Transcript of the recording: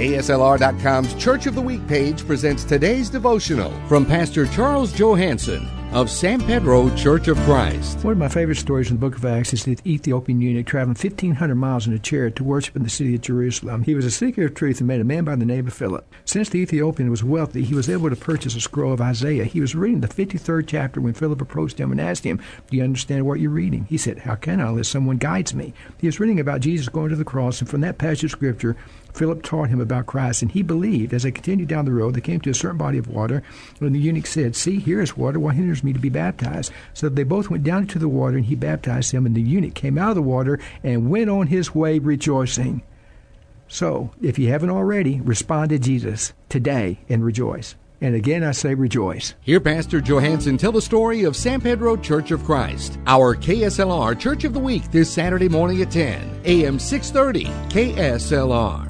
KSLR.com's Church of the Week page presents today's devotional from Pastor Charles Johanson of San Pedro Church of Christ. One of my favorite stories in the book of Acts is the Ethiopian eunuch traveling 1,500 miles in a chariot to worship in the city of Jerusalem. He was a seeker of truth and met a man by the name of Philip. Since the Ethiopian was wealthy, he was able to purchase a scroll of Isaiah. He was reading the 53rd chapter when Philip approached him and asked him, Do you understand what you're reading? He said, How can I unless someone guides me? He was reading about Jesus going to the cross, and from that passage of scripture, Philip taught him about Christ, and he believed. As they continued down the road, they came to a certain body of water, and the eunuch said, See, here is water. What hinders me to be baptized? So they both went down into the water, and he baptized them, and the eunuch came out of the water and went on his way rejoicing. So, if you haven't already, respond to Jesus today and rejoice. And again, I say rejoice. Hear Pastor Johanson tell the story of San Pedro Church of Christ, our KSLR Church of the Week this Saturday morning at 10, AM 630, KSLR.